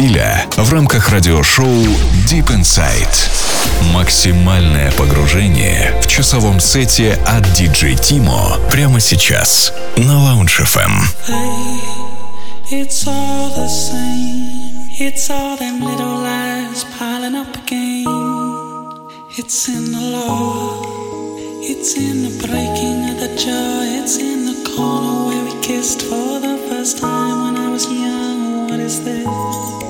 стиля в рамках радиошоу Deep Inside. Максимальное погружение в часовом сете от DJ Timo прямо сейчас на Lounge FM. Hey, it's all the same. It's all them little lies piling up again. It's in the law. It's in the breaking of the jaw. It's in the corner where we kissed for the first time when I was young. What is this?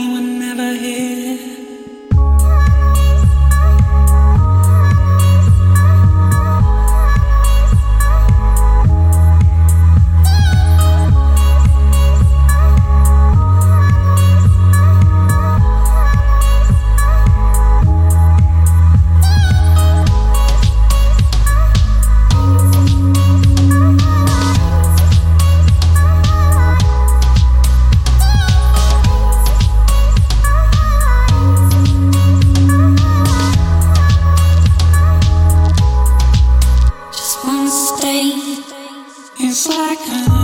seconds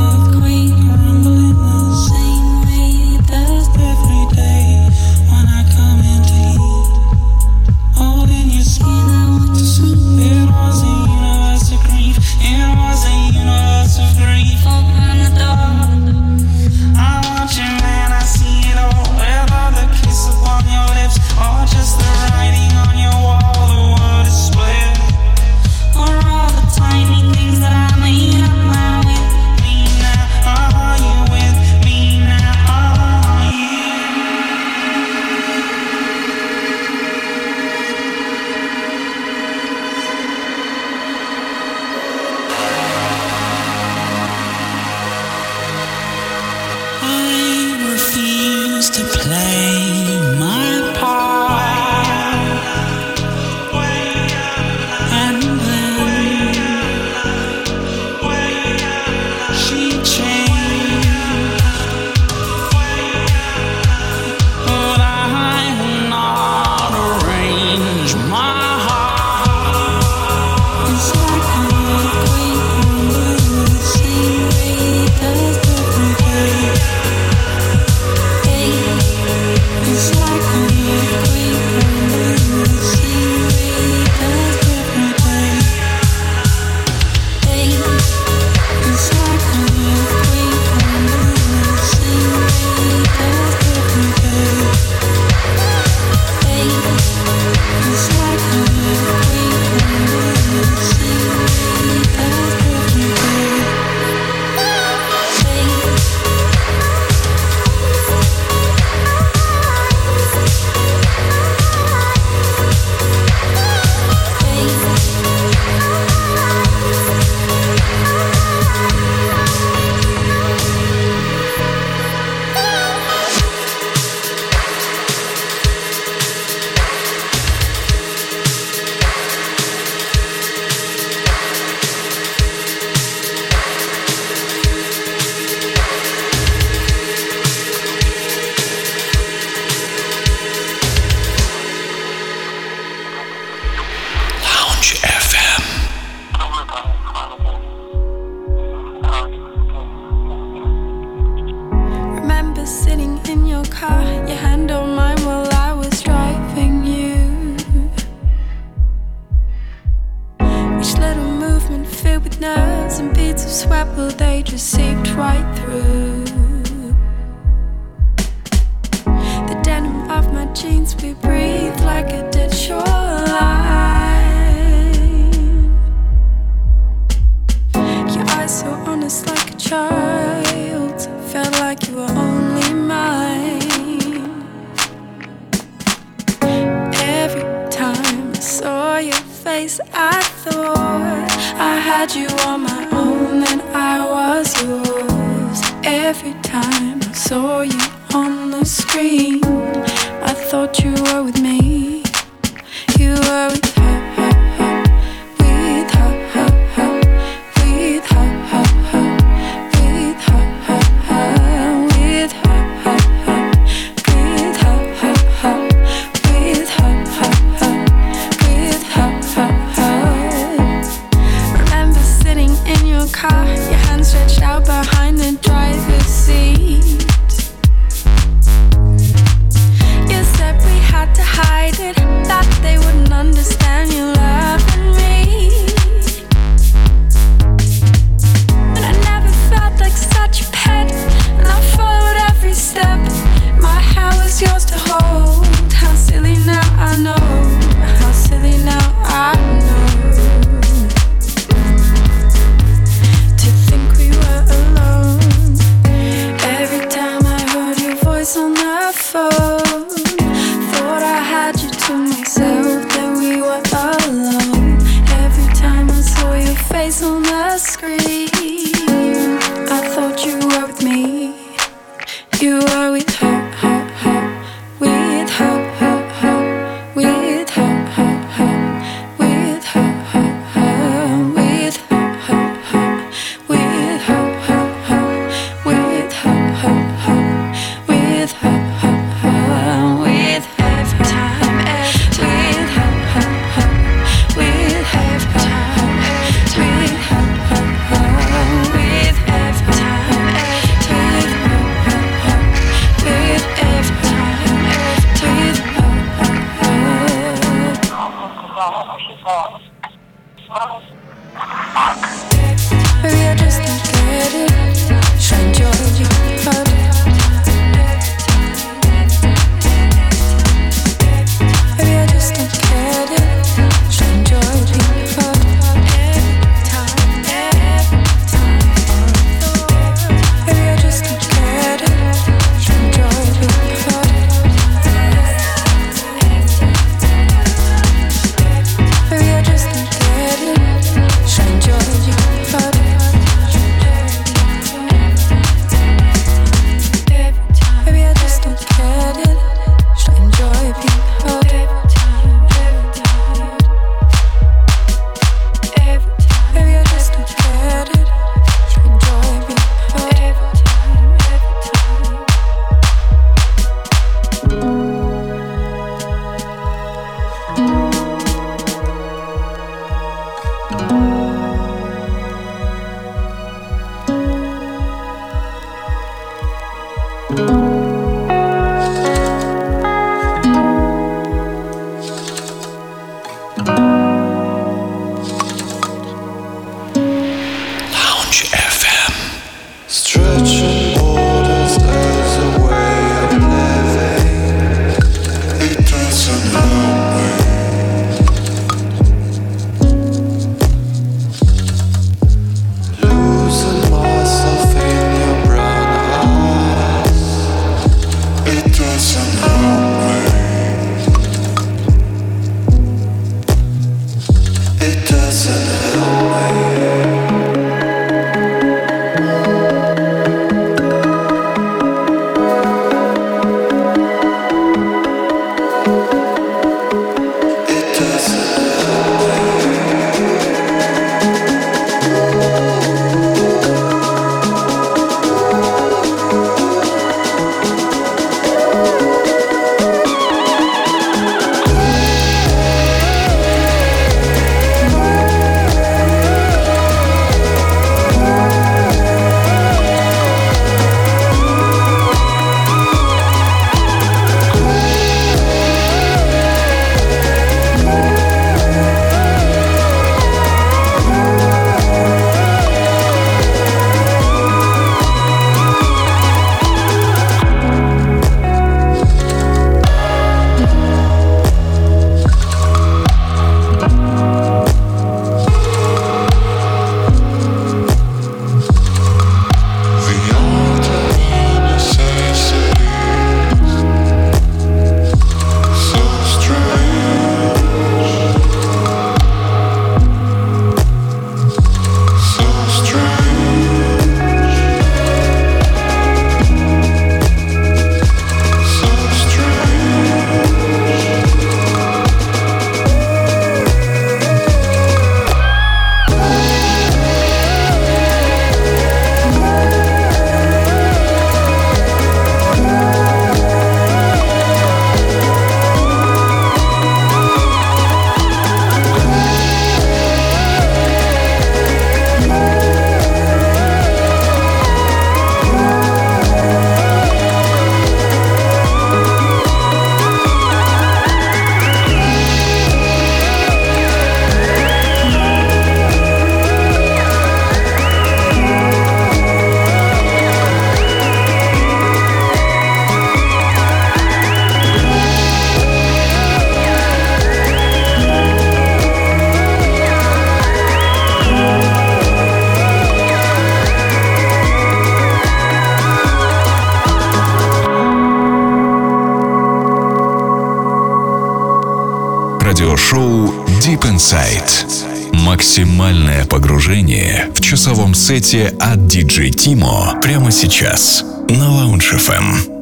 сете от DJ Timo прямо сейчас на Lounge FM.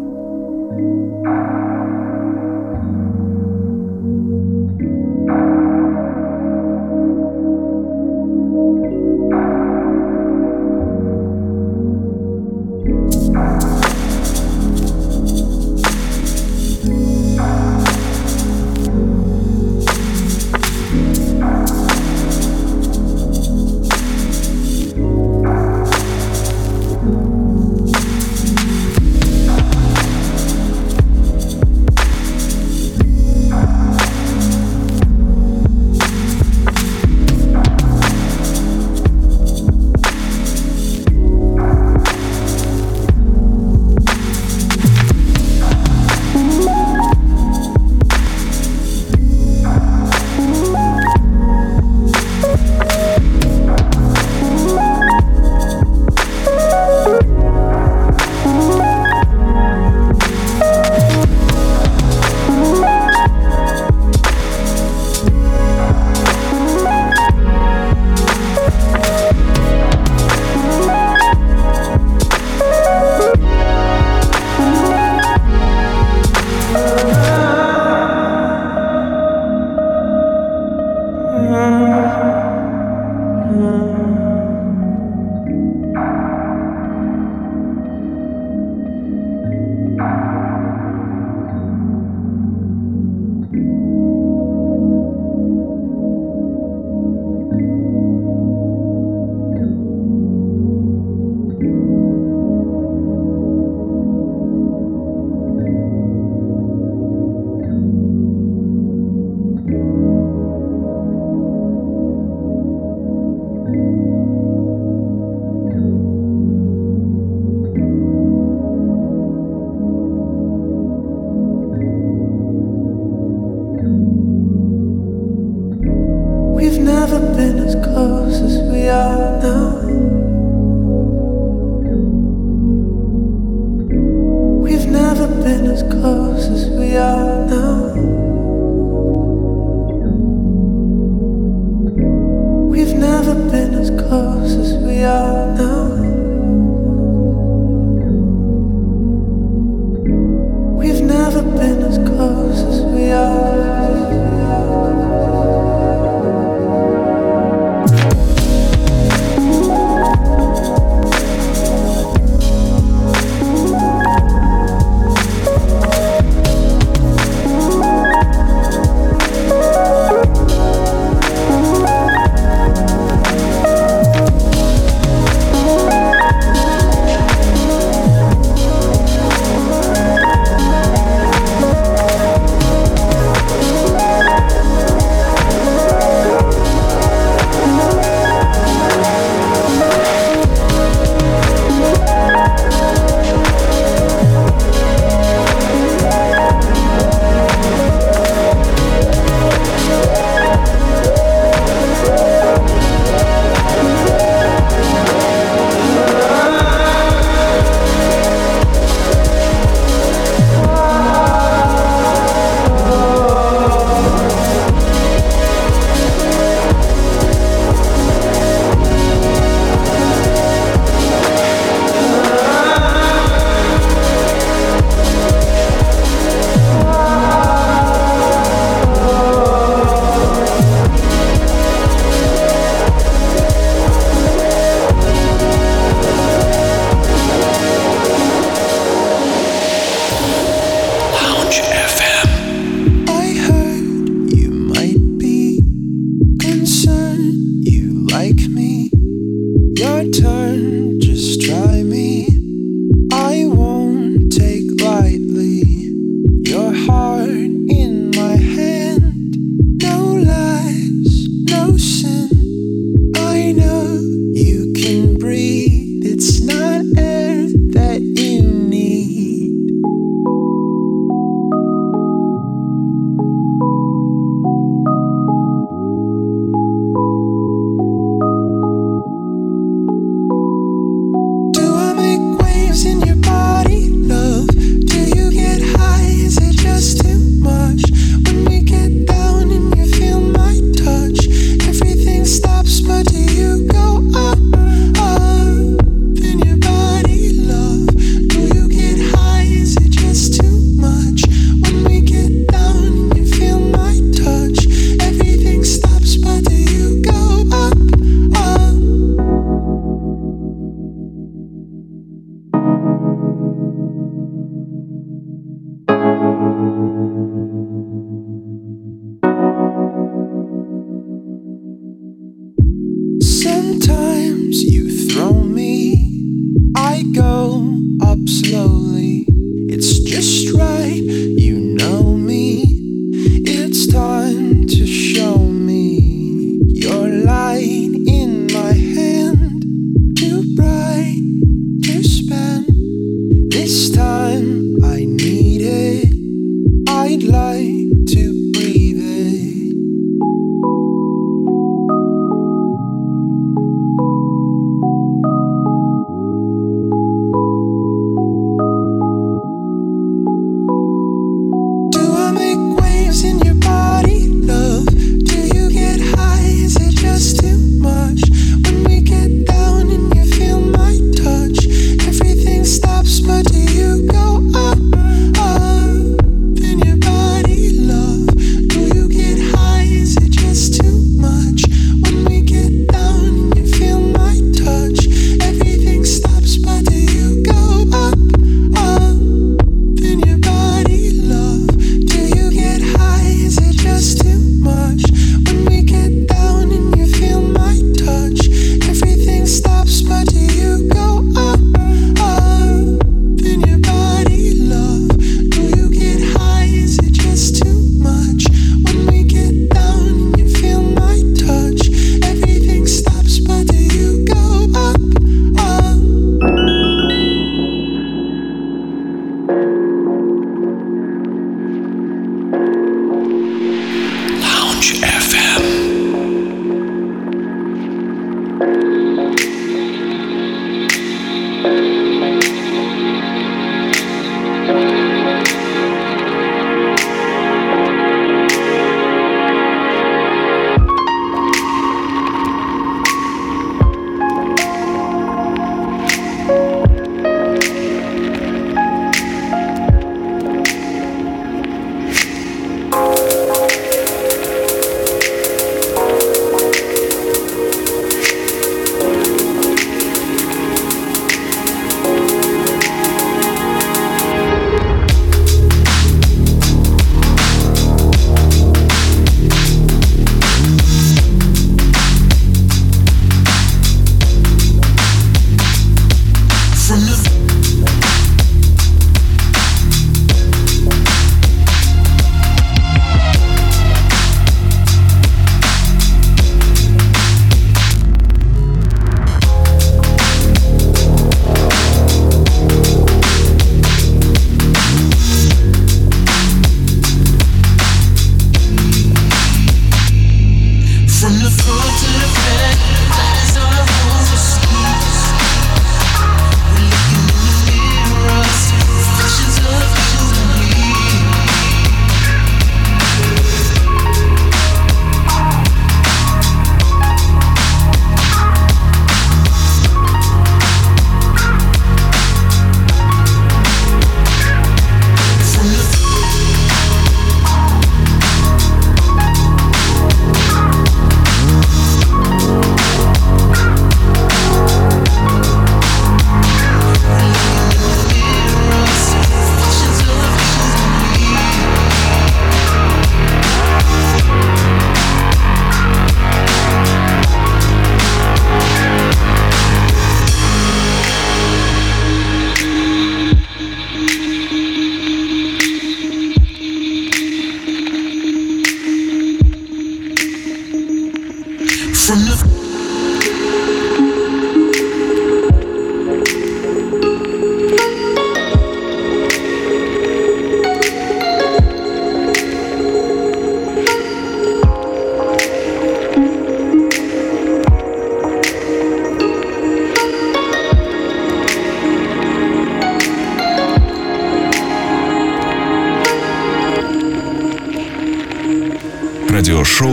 радиошоу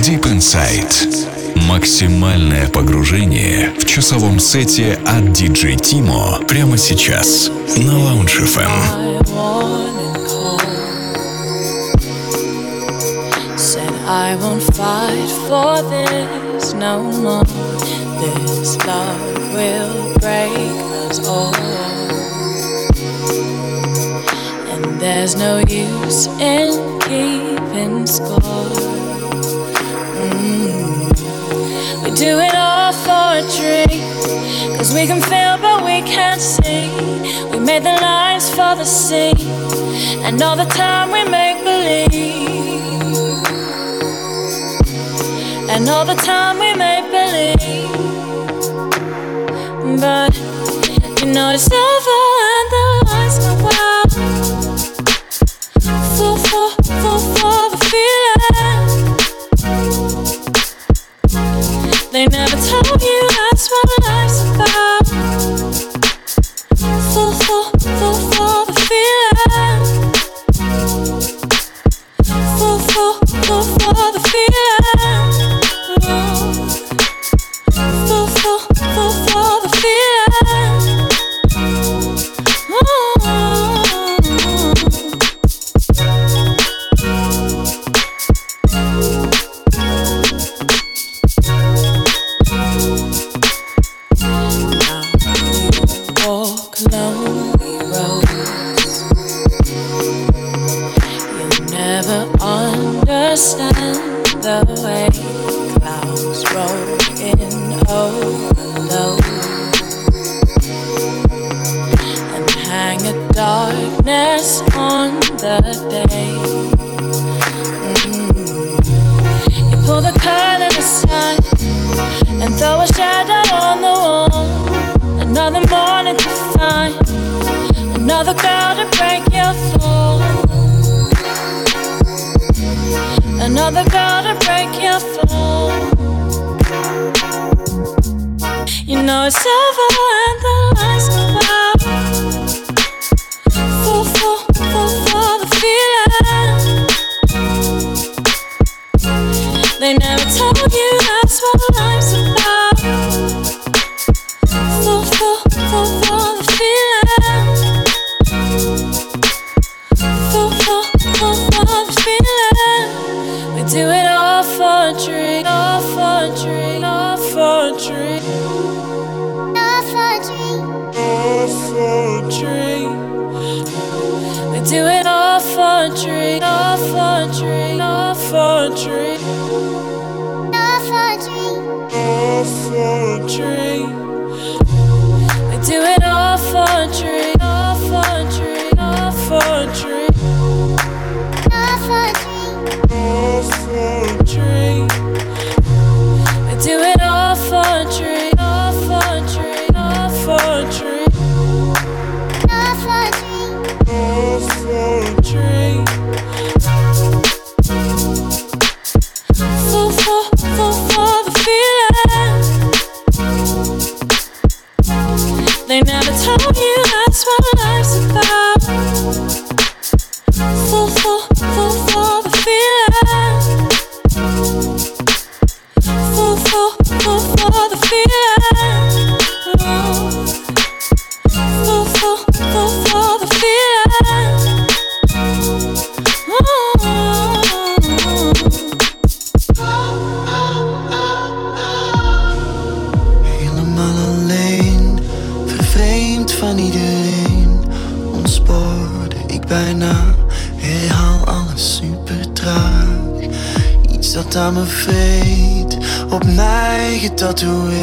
Deep Inside. Максимальное погружение в часовом сете от DJ Timo прямо сейчас на Lounge FM. I won't fight for this no more. This love will break us all. There's no use in keeping open score. Mm. We do it all for a treat. cause we can feel but we can't see. We made the lines for the sea, and all the time we make believe. And all the time we make believe. But you know it's over. too just on the day. Mm-hmm. You pull the curtain aside and throw a shadow on the wall. Another morning to find another girl to break your fall. Another girl to break your fall. You know it's over and the lights. do it.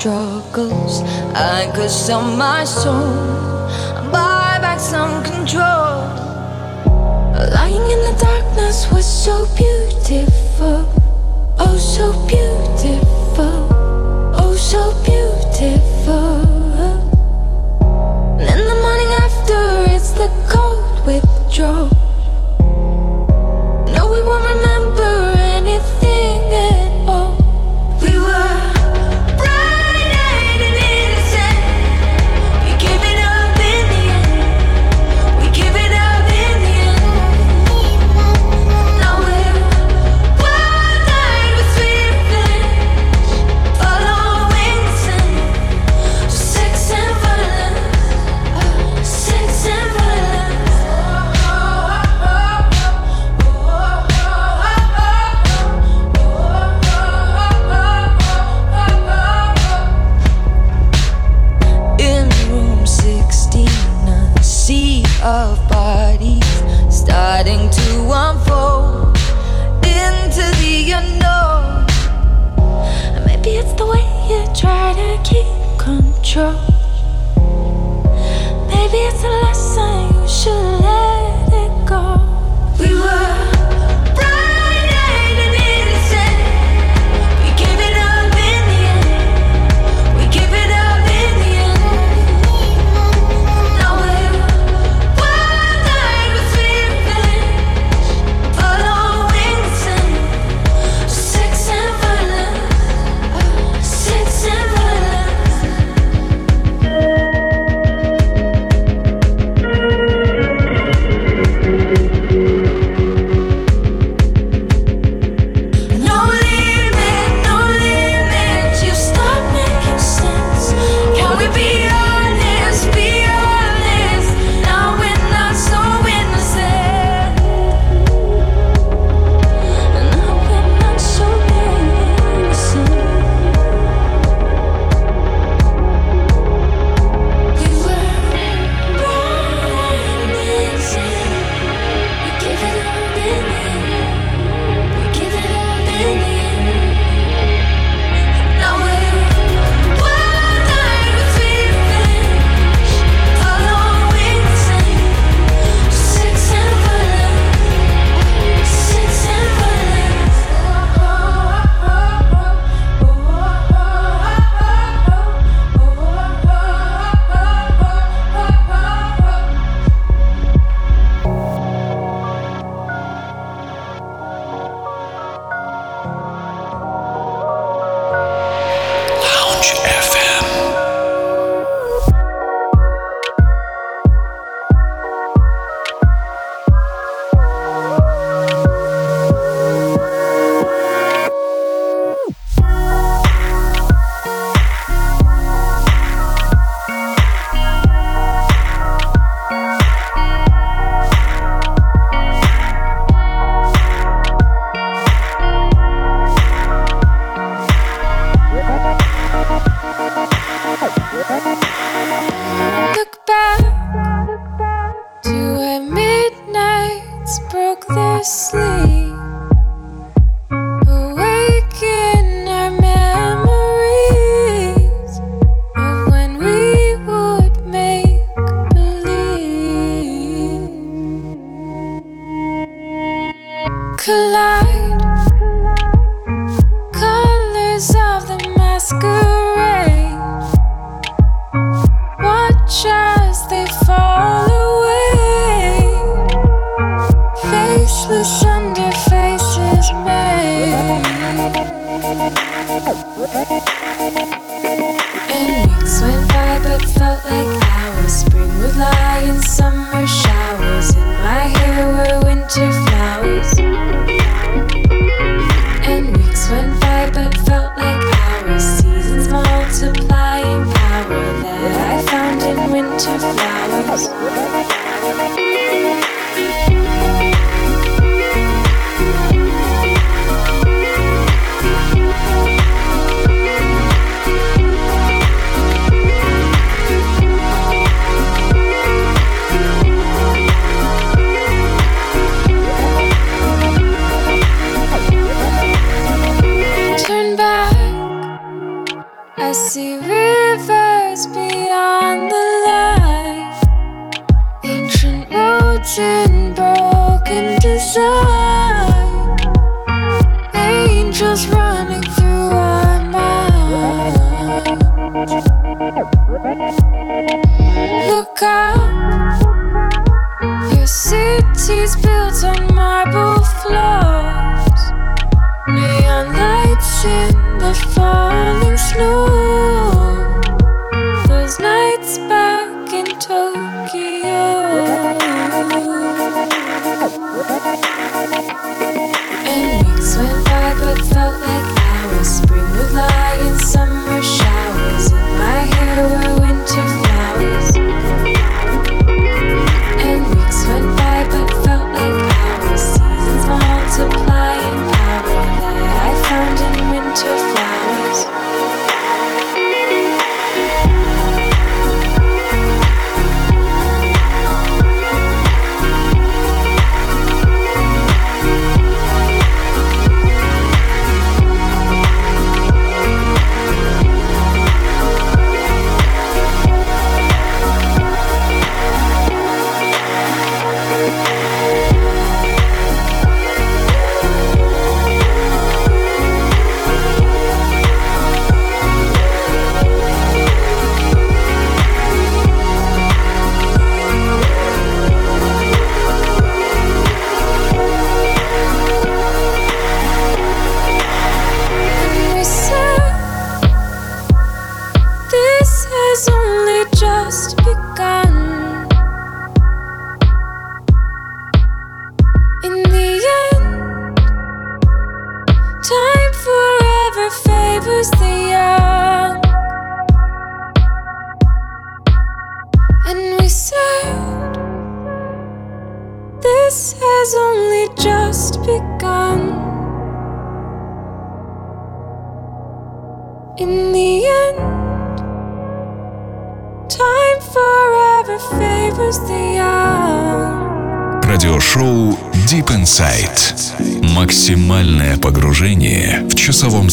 struggles. I could sell my soul, buy back some control. Lying in the darkness was so beautiful, oh, so beautiful. it felt like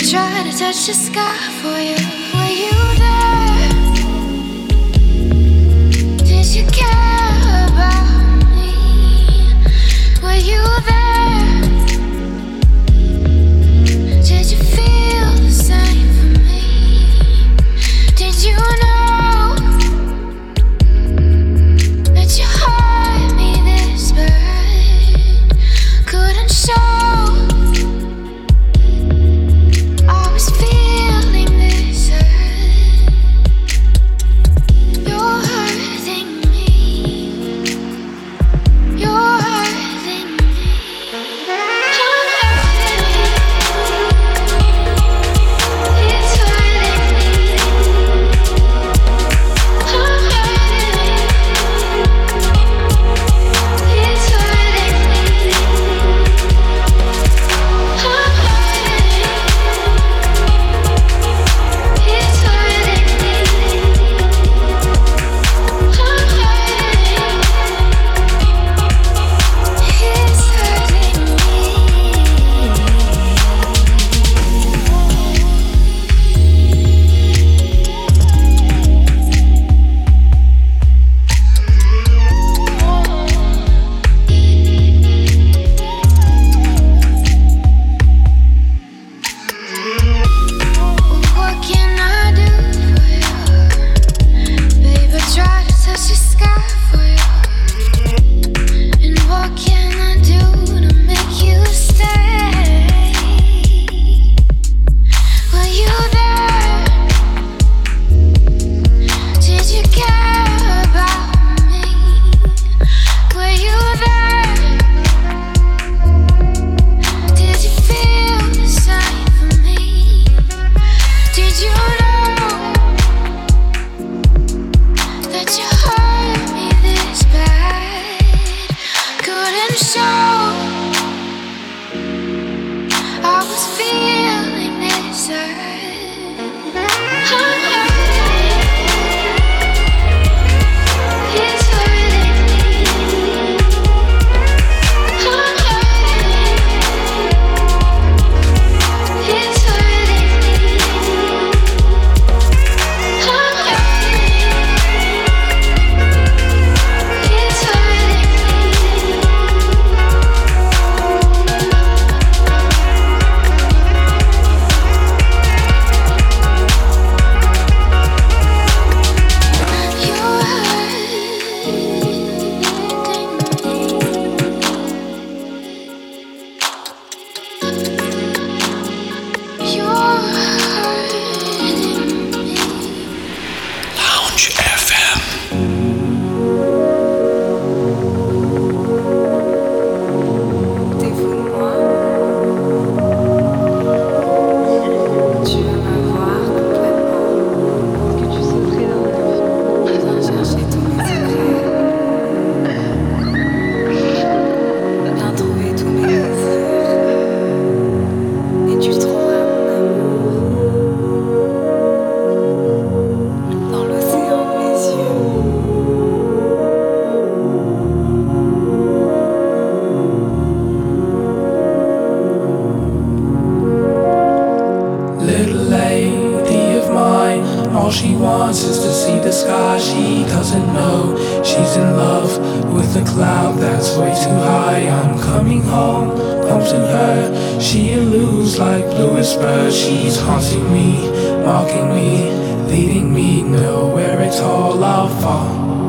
would try to touch the sky for you. Were you there? Did you care about me? Were you there? in love with a cloud that's way too high. I'm coming home, home to her. She eludes like bluest bird. She's haunting me, mocking me, leading me nowhere at all. I'll fall.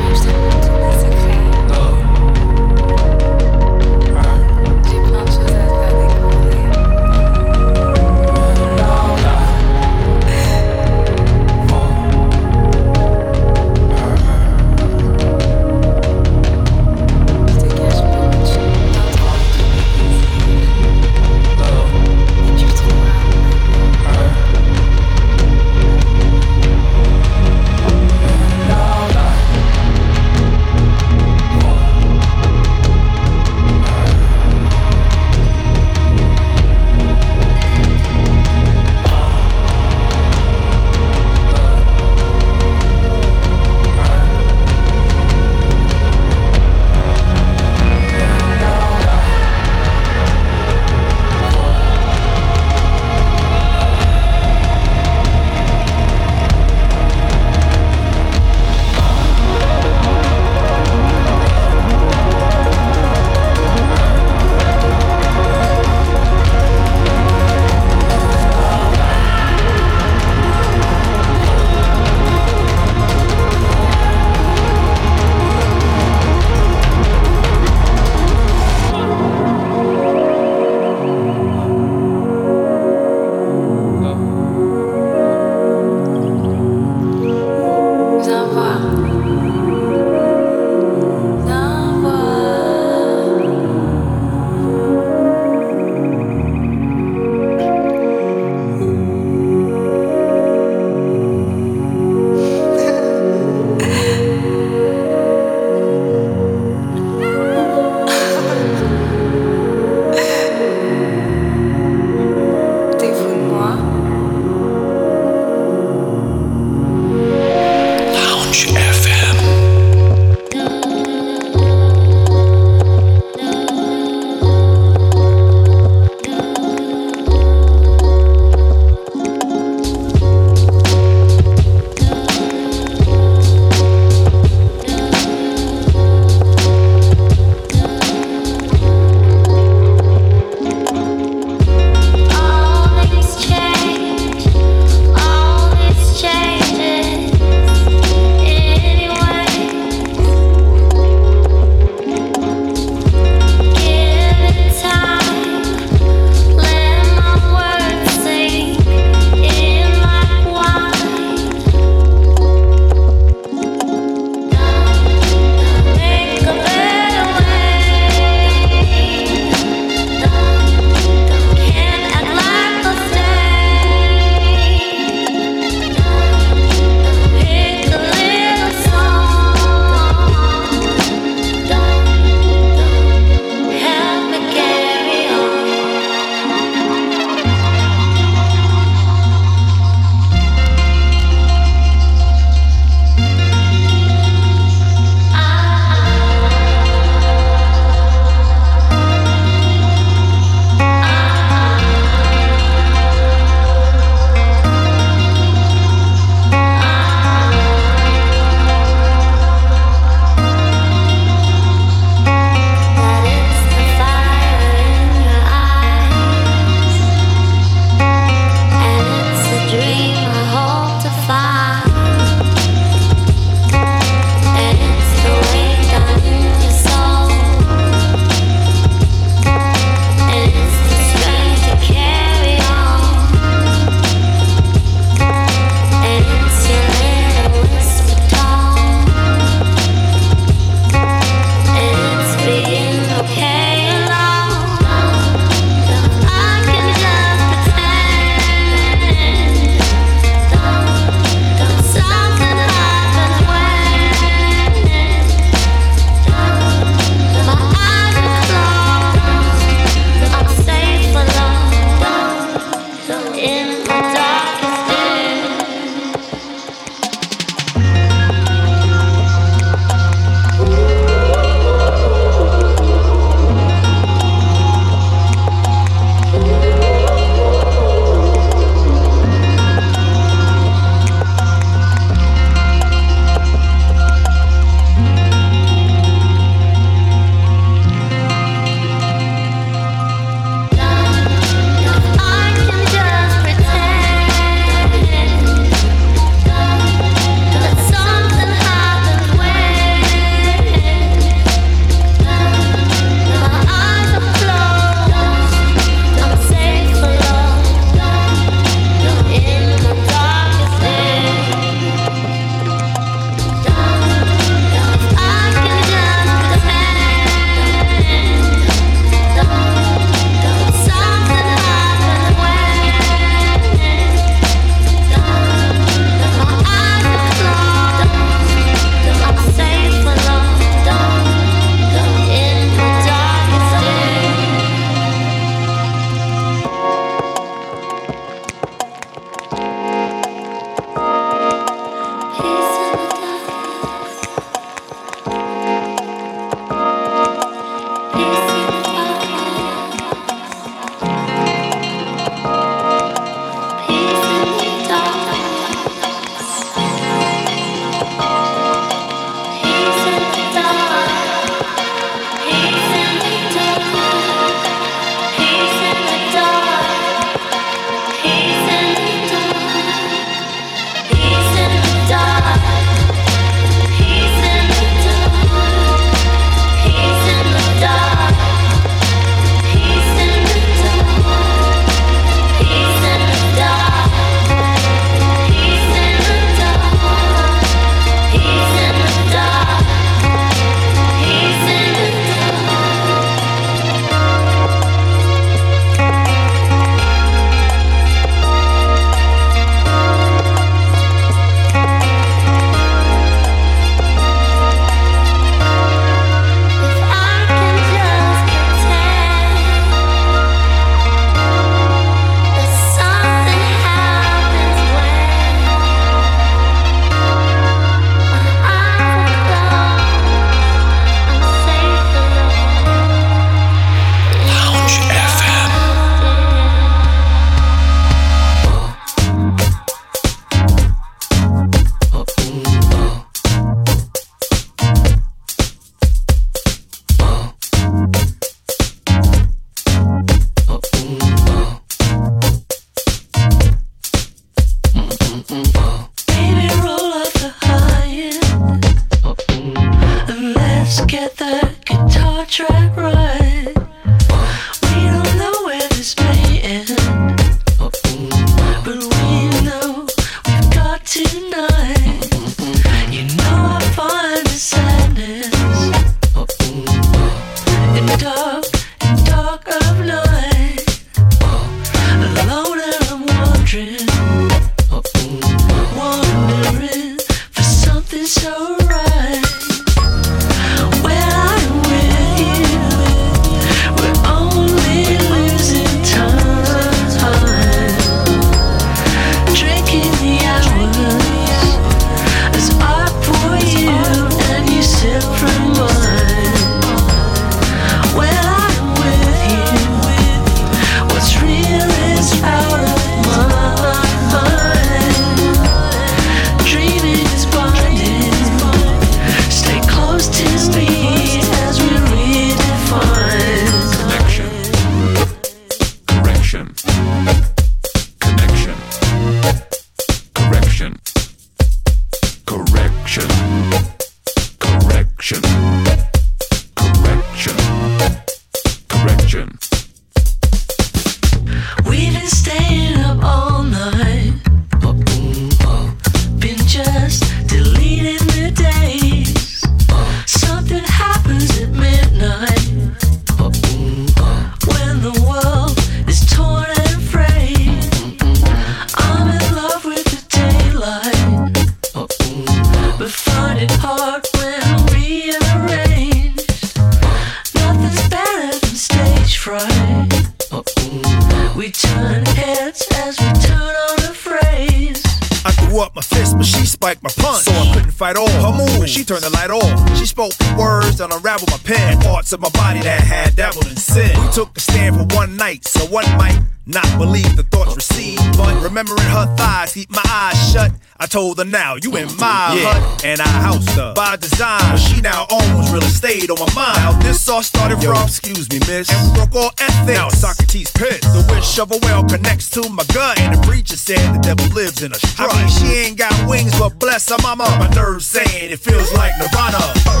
told her now, you in my yeah. hut, and I house her by design. She now owns real estate on my mind. Now this all started Yo, from, excuse me, miss, and broke all ethics. Now Socrates pissed. The wish of a whale connects to my gut, and the preacher said the devil lives in a strut. I mean, she ain't got wings, but bless her mama. My nerves saying it feels like Nirvana.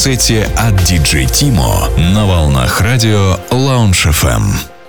сете от DJ Timo на волнах радио Lounge FM.